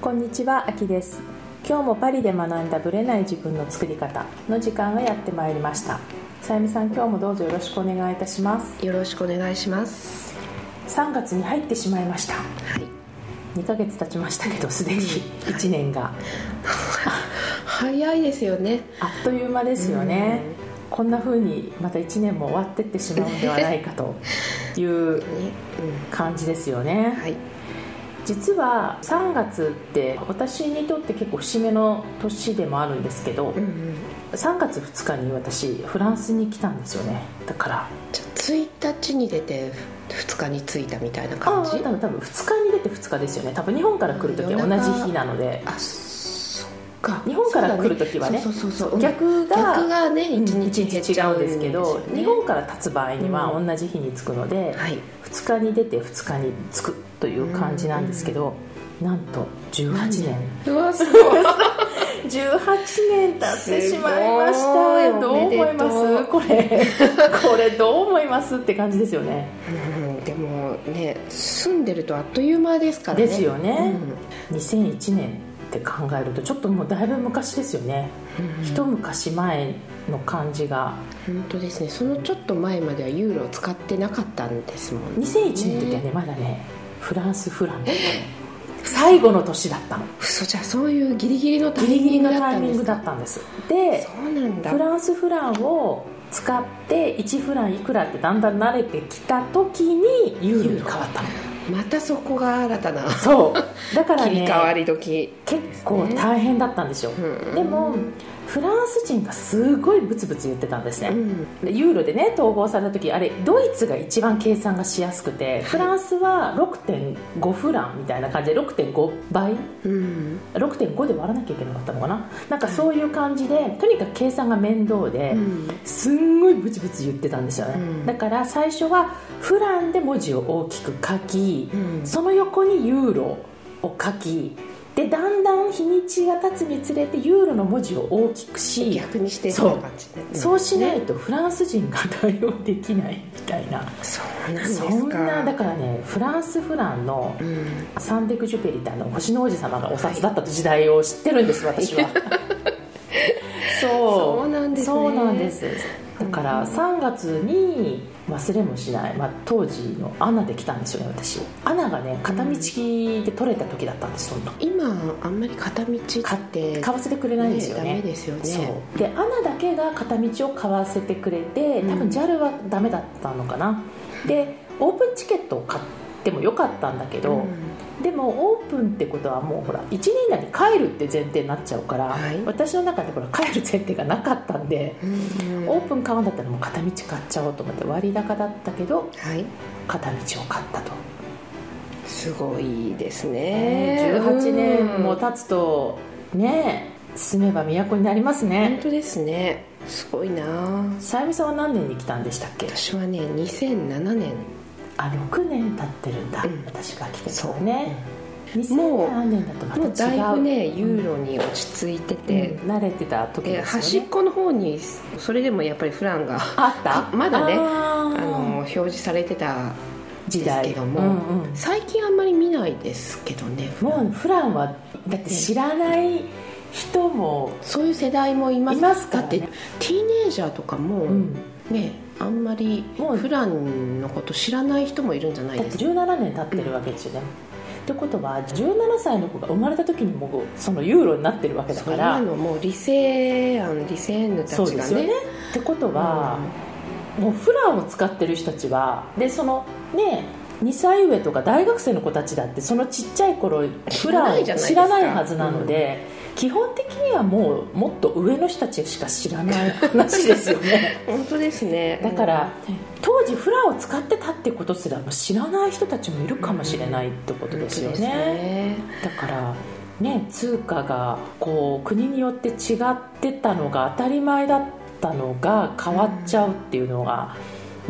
こんにちは、あきです。今日もパリで学んだブレない自分の作り方の時間がやってまいりました。さゆみさん、今日もどうぞよろしくお願いいたします。よろしくお願いします。3月に入ってしまいました。はい。2ヶ月経ちましたけどすでに。1年が。早いですよね。あっという間ですよね。こんな風にまた1年も終わってってしまうんではないかという ね。感じですよね。うんはい実は3月って私にとって結構節目の年でもあるんですけどうんうん。3月2日に私フランスに来たんですよね。だから。じゃあ1日に出て2日に着いたみたいなあ感じ？あ多分多分2日に出て2日ですよね。多分日本から来る時は同じ日なので。あそっか。日本から来る時はね逆が逆がねうん1日一日違うんですけど日本から立つ場合にはう同じ日に着くので、はい。2日に出て2日に着くという感じなんですけど、なんと18年。うわすごい。18年経ってしまいましたどう思います？う。これ。これどう思います？って感じですよね。うんでもね住んでるとあっという間ですからね。ですよね、2001年って考えるとちょっともうだいぶ昔ですよね、うん一昔前の感じが。本当ですね。そのちょっと前まではユーロを使ってなかったんですもんね。2001年の時はねまだねフランスフランだったの最後の年だったの。嘘じゃあそういうギリギリのタイギリギリのミングだったタイミングだんです。かったんでフランスフランを使って1フランいくらってだんだん慣れてきた時にユーロに変わったのまたそこが新たなそう。だからね切り替わり時結構大変だったんですよ、うん。でもフランス人がすごいブツブツ言ってたんですね、うん。でユーロでね統合された時あれドイツが一番計算がしやすくてフランスは6.5フランみたいな感じで6.5倍？うん。6.5で割らなきゃいけなかったのかな？なんかそういう感じでとにかく計算が面倒で、うん。すんごいブチブチ言ってたんですよね、うん。だから最初はフランで文字を大きく書き、うん。その横にユーロを書きでだんだん日にちが経つにつれてユーロの文字を大きくし逆にしてそう。感じで。そうしないね。とフランス人が対応できないみたいな。そうなんですか。そんなだからねフランスフランのうん。サンデクジュペリってあの星の王子様がお札だった時代を知ってるんです、私は。そう。そうなんですね。そうなんです。だから3月に忘れもしない、まあ、当時のアナで来たんですよね私。アナがね片道で取れた時だったんです本当今あんまり片道って買わせてくれないんですよね。ダメですよね。そう。でアナだけが片道を買わせてくれて多分 JAL はダメだったのかな、でオープンチケットを買ってもよかったんだけど、うんでもオープンってことはもうほら1年以内に帰るって前提になっちゃうから、はい。私の中でほら帰る前提がなかったんで、うん。オープン買うんだったらもう片道買っちゃおうと思って割高だったけどはい。片道を買ったと、すごいですね。18年もうん経つとね住めば都になります本ね当ですね。すごいな。さゆみさんは何年に来たんでしたっけ？私はね2007年あ6年経ってるんだ、うん。私が来てそう。ねも2007年だとまた違う。もうだいぶねユーロに落ち着いてて、うん。慣れてた時でですよね。端っこの方にそれでもやっぱりフランがあった？あまだねあの表示されてた時代ですけどもうんうん。最近あんまり見ないですけどねもうフラン。はだって知らない人も、そういう世代もいますいますからね。だってティーネイジャーとかも、うん。ねあんまりもうフランのこと知らない人もいるんじゃないだってですか17年経ってるわけですよね、ってことは17歳の子が生まれた時にもうそのユーロになってるわけだそんからなのもうリセアンリセーヌたちがね。そうですよね。ってことは、もうフランを使ってる人たちはでそのね2歳上とか大学生の子たちだってそのちっちゃい頃フランを知らないはずなので、基本的にはもうもっと上の人たちしか知らない話ですよね。本当ですね。だから当時フランを使ってたってことすらも知らない人たちもいるかもしれないってことですよ本当ですねね。だからね通貨がこう国によって違ってたのが当たり前だったのが変わっちゃうっていうのが、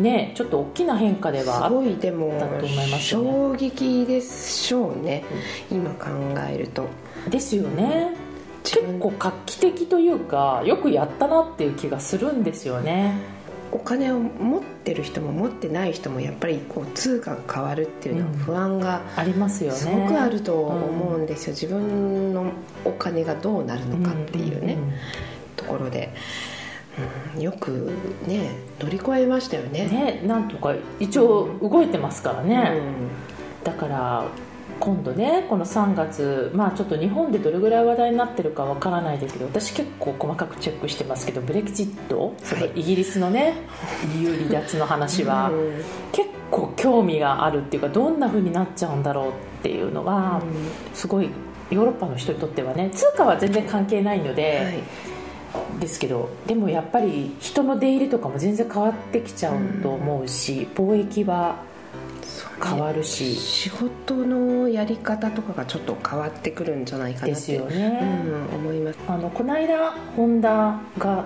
ねちょっと大きな変化ではすあっごいでもだと思いますよね。衝撃でしょうね、今考えると。ですよね。結構画期的というかよくやったなっていう気がするんですよね。お金を持ってる人も持ってない人もやっぱりこう通貨が変わるっていうのは不安がありますよね。すごくあると思うんですよ、自分のお金がどうなるのかっていうね、ところで。うん、よくね乗り越えましたよね。ねなんとか一応動いてますからね、うん、だから今度ねこの3月まあちょっと日本でどれぐらい話題になってるかわからないですけど私結構細かくチェックしてますけどブレキジット、そのイギリスのね EU 離脱の話は、結構興味があるっていうかどんな風になっちゃうんだろうっていうのが、すごいヨーロッパの人にとってはね通貨は全然関係ないので、はいですけどでもやっぱり人の出入りとかも全然変わってきちゃうと思うし、貿易は変わるし、ね、仕事のやり方とかがちょっと変わってくるんじゃないかなですよね、うん、思います。あのこの間ホンダが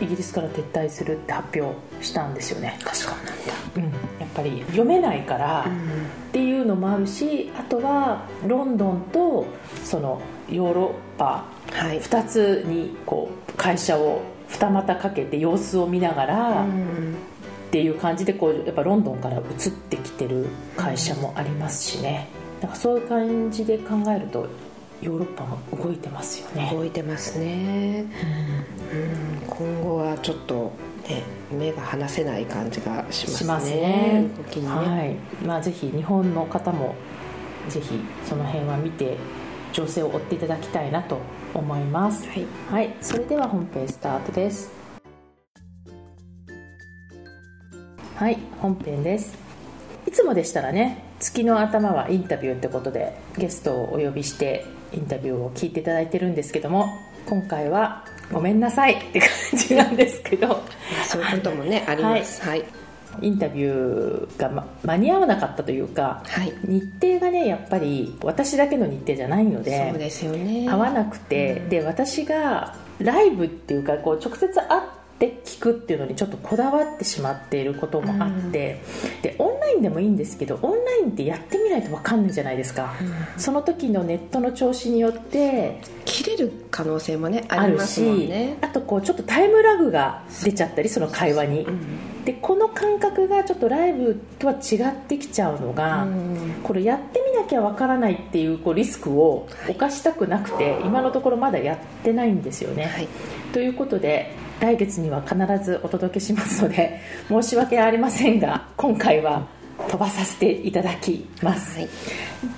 イギリスから撤退するって発表したんですよね、うん、そうなんだ、うん、ぱり読めないからっていうのもあるしあとはロンドンとそのヨーロッパ2つにこう会社を二股かけて様子を見ながら、っていう感じでこうやっぱロンドンから移ってきてる会社もありますしね、だからそういう感じで考えるとヨーロッパも動いてますよね。動いてますね、うん、うん、今後はちょっとね目が離せない感じがしますね。すね。ね、はい。まあ、ぜひ日本の方もぜひその辺は見て情勢を追っていただきたいなと思います、はい、はい、それでは本編スタートです。はい。本編です。いつもでしたらね月の頭はインタビューってことでゲストをお呼びしてインタビューを聞いていただいてるんですけども今回はごめんなさいって感じなんですけど。そういうこともねあります、はい、はい。インタビューが、ま、間に合わなかったというか、はい、日程がねやっぱり私だけの日程じゃないのでそうですよね。合わなくて、うん、で私がライブっていうかこう直接会って聞くっていうのにちょっとこだわってしまっていることもあって、うん、でオンラインでもいいんですけどオンラインってやってみないと分かんないじゃないですか、うん、その時のネットの調子によって切れる可能性もねあるし、ね、あとこうちょっとタイムラグが出ちゃったりその会話に。でこの感覚がちょっとライブとは違ってきちゃうのが、これやってみなきゃわからないっていうこうリスクを犯したくなくて、はい、今のところまだやってないんですよね。はい、ということで来月には必ずお届けしますので申し訳ありませんが今回は飛ばさせていただきます、はい、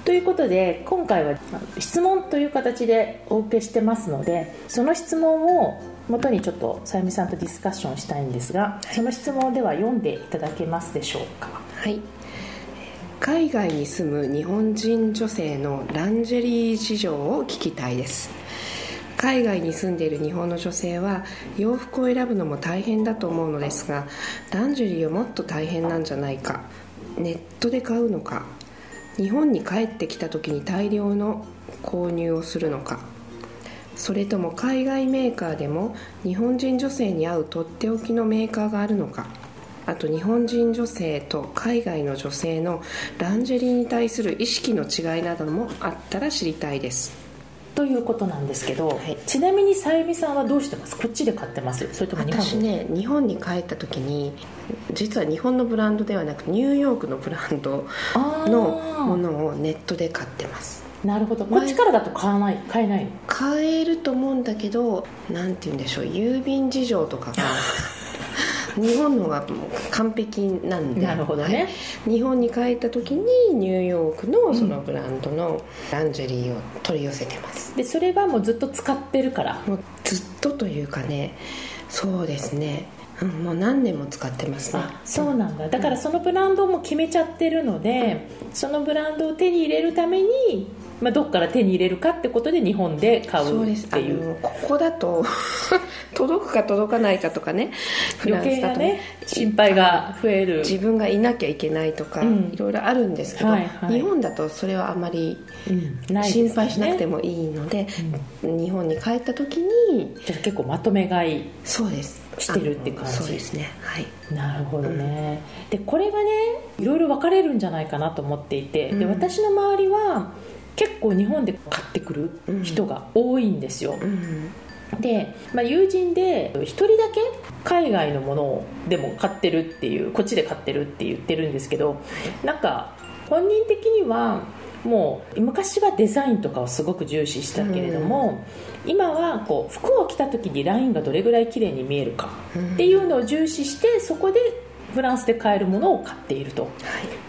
ということで今回は質問という形でお受けしてますのでその質問を元にちょっとさゆみさんとディスカッションしたいんですが、その質問では読んでいただけますでしょうか？はい。海外に住む日本人女性のランジェリー事情を聞きたいです海外に住んでいる日本の女性は洋服を選ぶのも大変だと思うのですがランジェリーはもっと大変なんじゃないか。ネットで買うのか。日本に帰ってきた時に大量の購入をするのか。それとも海外メーカーでも日本人女性に合うとっておきのメーカーがあるのか。あと日本人女性と海外の女性のランジェリーに対する意識の違いなどもあったら知りたいです。ということなんですけど、はい、ちなみにさゆみさんはどうしてます？こっちで買ってます？それとも日本私ね日本に帰った時に実は日本のブランドではなくニューヨークのブランドのものをネットで買ってます。なるほど。こっちからだと買わない？買えない買えると思うんだけどなんて言うんでしょう。郵便事情とかが 日本のが完璧なんでなるほどね、はい、日本に帰った時にニューヨークのそのブランドのランジェリーを取り寄せてます、うん、でそれはもうずっと使ってるから。もうずっとというかねそうですね。うん、もう何年も使ってますね。そうなんだ。だからそのブランドも決めちゃってるので、うん、そのブランドを手に入れるためにまあ、どっから手に入れるかってことで日本で買うっていう。ここだと 届くか届かないかとかね。余計なね心配が増える。自分がいなきゃいけないとか、うん、いろいろあるんですけど、はいはい、日本だとそれはあまり心配しなくてもいいのでうん、で日本に帰った時にじゃ結構まとめ買いそうです。してるって感じ。そうですね。はい。なるほどね、うん、でこれがねいろいろ分かれるんじゃないかなと思っていて、で私の周りは結構日本で買ってくる人が多いんですよ、うん、で、まあ、友人で1人だけ海外のものをでも買ってるっていうこっちで買ってるって言ってるんですけどなんか本人的にはもう昔はデザインとかをすごく重視したけれども、うん、今はこう服を着た時にラインがどれぐらい綺麗に見えるかっていうのを重視してそこでフランスで買えるものを買っていると、は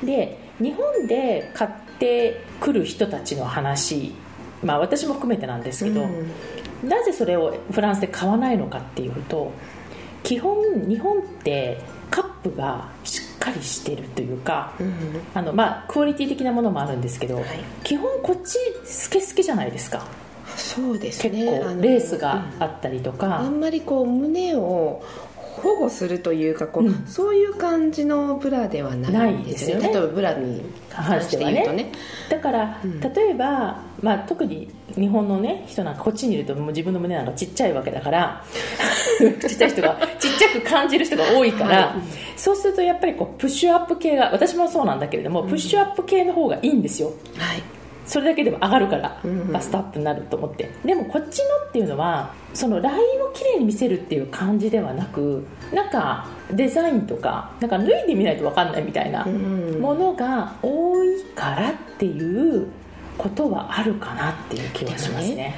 い、で日本で買ってくる人たちの話まあ私も含めてなんですけど、うん、なぜそれをフランスで買わないのかっていうと基本日本ってカップがしっかりしてるというか、うん、あのまあ、クオリティ的なものもあるんですけど、はい、基本こっちスケスケじゃないですか。そうですね。結構レースがあったりとか、あんまりこう胸を保護するというかこう、うん、そういう感じのブラではないんですよね。例えばブラに関して言うとね。だから、うん、例えば、まあ、特に日本のね人なんかこっちにいるともう自分の胸なんかちっちゃいわけだから ちっちゃい人がちっちゃく感じる人が多いから、はい、そうするとやっぱりこうプッシュアップ系が私もそうなんだけれども、プッシュアップ系の方がいいんですよ、はいそれだけでも上がるから、バストアップになると思って。でもこっちのっていうのはそのラインをきれいに見せるっていう感じではなくなんかデザインとかなんか脱いでみないと分かんないみたいなものが多いからっていうことはあるかなっていう気がしますね。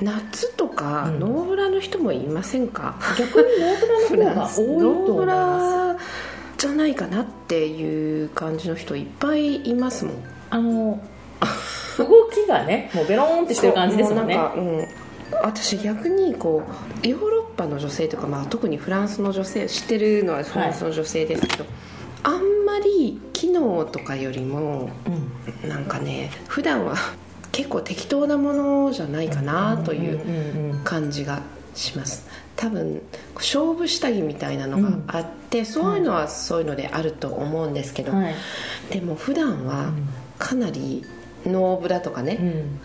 夏とかノーブラの人もいませんか、うん、逆にノーブラの方が多いと思います。じゃないかなっていう感じの人いっぱいいますもん。あのがね。もうベローンってしてる感じですもんね。うん。私逆にこうヨーロッパの女性とか、まあ、特にフランスの女性知ってるのはフランスの女性ですけど、はい、あんまり機能とかよりも、うん、なんかね普段は結構適当なものじゃないかなという感じがします。多分勝負下着みたいなのがあって、うん、そういうのはそういうのであると思うんですけど、はい、でも普段はかなりノーブラとかね、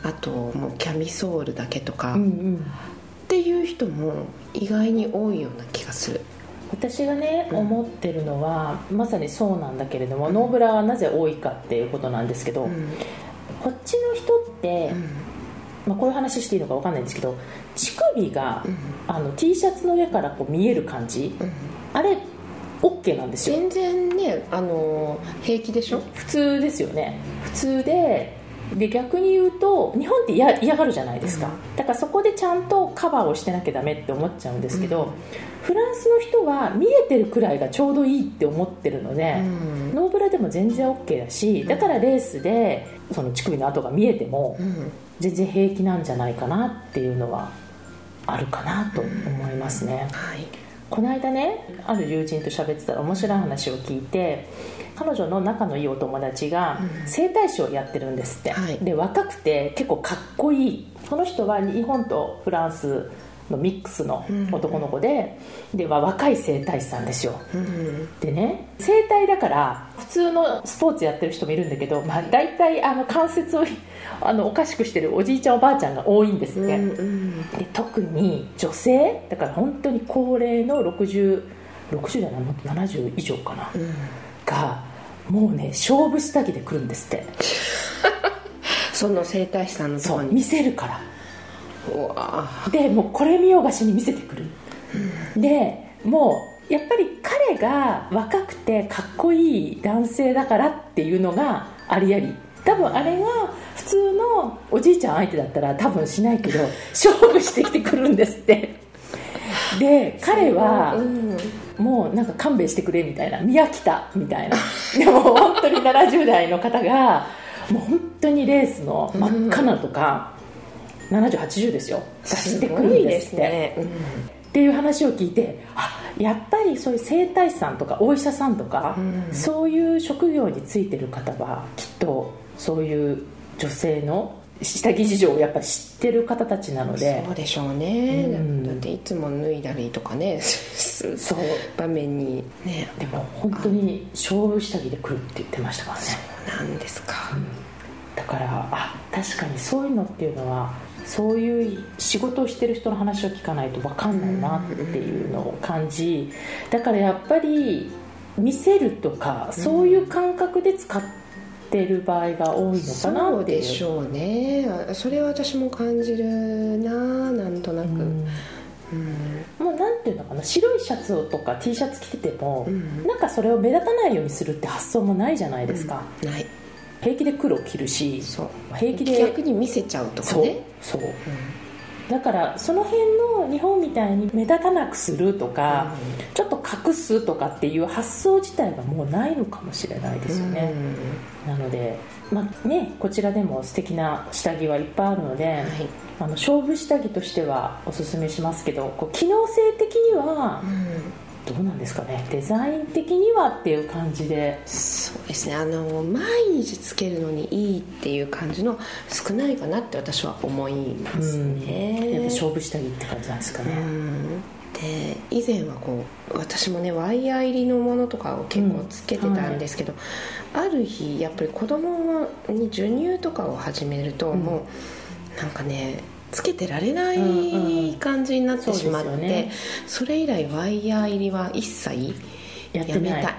うん、あともうキャミソールだけとか、うんうん、っていう人も意外に多いような気がする。私がね、うん、思ってるのはまさにそうなんだけれども、ノーブラはなぜ多いかっていうことなんですけど、こっちの人って、まあ、こういう話していいのか分かんないんですけど乳首が、あの T シャツの上からこう見える感じ、あれ OK なんですよ。全然ねあの平気でしょ？普通ですよね。普通でで逆に言うと日本って嫌嫌がるじゃないですか、うん、だからそこでちゃんとカバーをしてなきゃダメって思っちゃうんですけど、うん、フランスの人は見えてるくらいがちょうどいいって思ってるので、うん、ノーブラでも全然 OK だしだからレースでその乳首の跡が見えても全然平気なんじゃないかなっていうのはあるかなと思いますね、はい。この間ねある友人と喋ってたら面白い話を聞いて彼女の仲のいいお友達が整体師をやってるんですって、はい、で若くて結構かっこいい。この人は日本とフランスのミックスの男の子で,、では若い整体師さんですよ、でね整体だから普通のスポーツやってる人もいるんだけど、まあ、大体あの関節を あのおかしくしてるおじいちゃんおばあちゃんが多いんですって、で特に女性だから本当に高齢の6060 60じゃないもっと70以上かな、がもうね勝負下着で来るんですって。その整体師さんのとこに。見せるから。でもうこれ見よがしに見せてくる、うん、でもうやっぱり彼が若くてかっこいい男性だからっていうのがありあり。多分あれが普通のおじいちゃん相手だったら多分しないけど勝負してきてくるんですって。で彼は、もうなんか勘弁してくれみたいな。見飽きたみたいな。でも本当に70代の方がもう本当にレースの真っ赤なとか、7080ですよ。出してくるんですって、うん、っていう話を聞いてあやっぱりそういう整体師さんとかお医者さんとか、うん、そういう職業についてる方はきっとそういう女性の下着事情をやっぱり知ってる方たちなので。そうでしょうね、うん、だっていつも脱いだりとかね そう。場面に。ね。でも本当に勝負下着で来るって言ってましたからね。そうなんですか、うん、だからあ確かにそういうのっていうのはそういう仕事をしてる人の話を聞かないと分かんないなっていうのを感じだからやっぱり見せるとかそういう感覚で使ってってる場合が多いのかなそうでしょうね。それは私も感じるななんとなく、うん。もうなんていうのかな白いシャツとか T シャツ着てても、うん、なんかそれを目立たないようにするって発想もないじゃないですか、うん、ない。平気で黒着るし平気で逆に見せちゃうとかね。そう。そう、うんだからその辺の日本みたいに目立たなくするとか、うん、ちょっと隠すとかっていう発想自体がもうないのかもしれないですよね、うん、なので、まあね、こちらでも素敵な下着はいっぱいあるので、はい、あの勝負下着としてはおすすめしますけどこう機能性的には、どうなんですかね。デザイン的にはっていう感じで。そうですね。あの毎日つけるのにいいっていう感じの少ないかなって私は思いますね、うん、やっぱ勝負下着って感じなんですかね、で以前はこう私もねワイヤー入りのものとかを結構つけてたんですけど、うんはい、ある日やっぱり子供に授乳とかを始めると、もうなんかねつけてられない感じになってしまって、うんうんそね、それ以来ワイヤー入りは一切やめた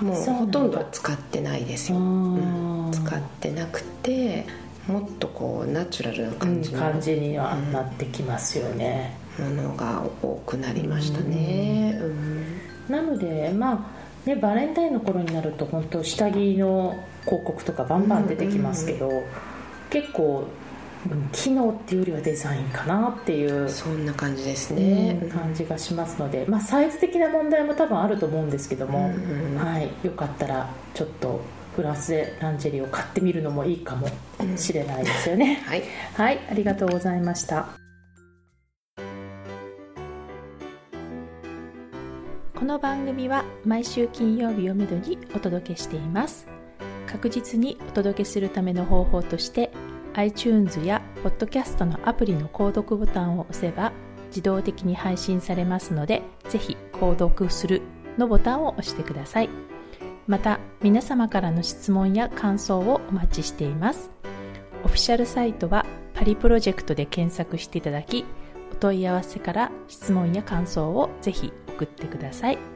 うん、もうほとんど使ってないですよ、うん、使ってなくてもっとこうナチュラルな感じ,、感じにはなってきますよね、ものが多くなりましたね、なのでまあねバレンタインの頃になると本当下着の広告とかバンバン出てきますけど、結構機能っていうよりはデザインかなっていうそんな感じですね、うん、感じがしますので、まあ、サイズ的な問題も多分あると思うんですけども、うんうん、はい、よかったらちょっとフランスでランジェリーを買ってみるのもいいかもしれないですよね、うん、はい、はい、ありがとうございました。この番組は毎週金曜日をめどにお届けしています。確実にお届けするための方法として iTunes や Podcast のアプリの購読ボタンを押せば自動的に配信されますので、ぜひ購読するのボタンを押してください。また、皆様からの質問や感想をお待ちしています。オフィシャルサイトはパリプロジェクトで検索していただき、お問い合わせから質問や感想をぜひ送ってください。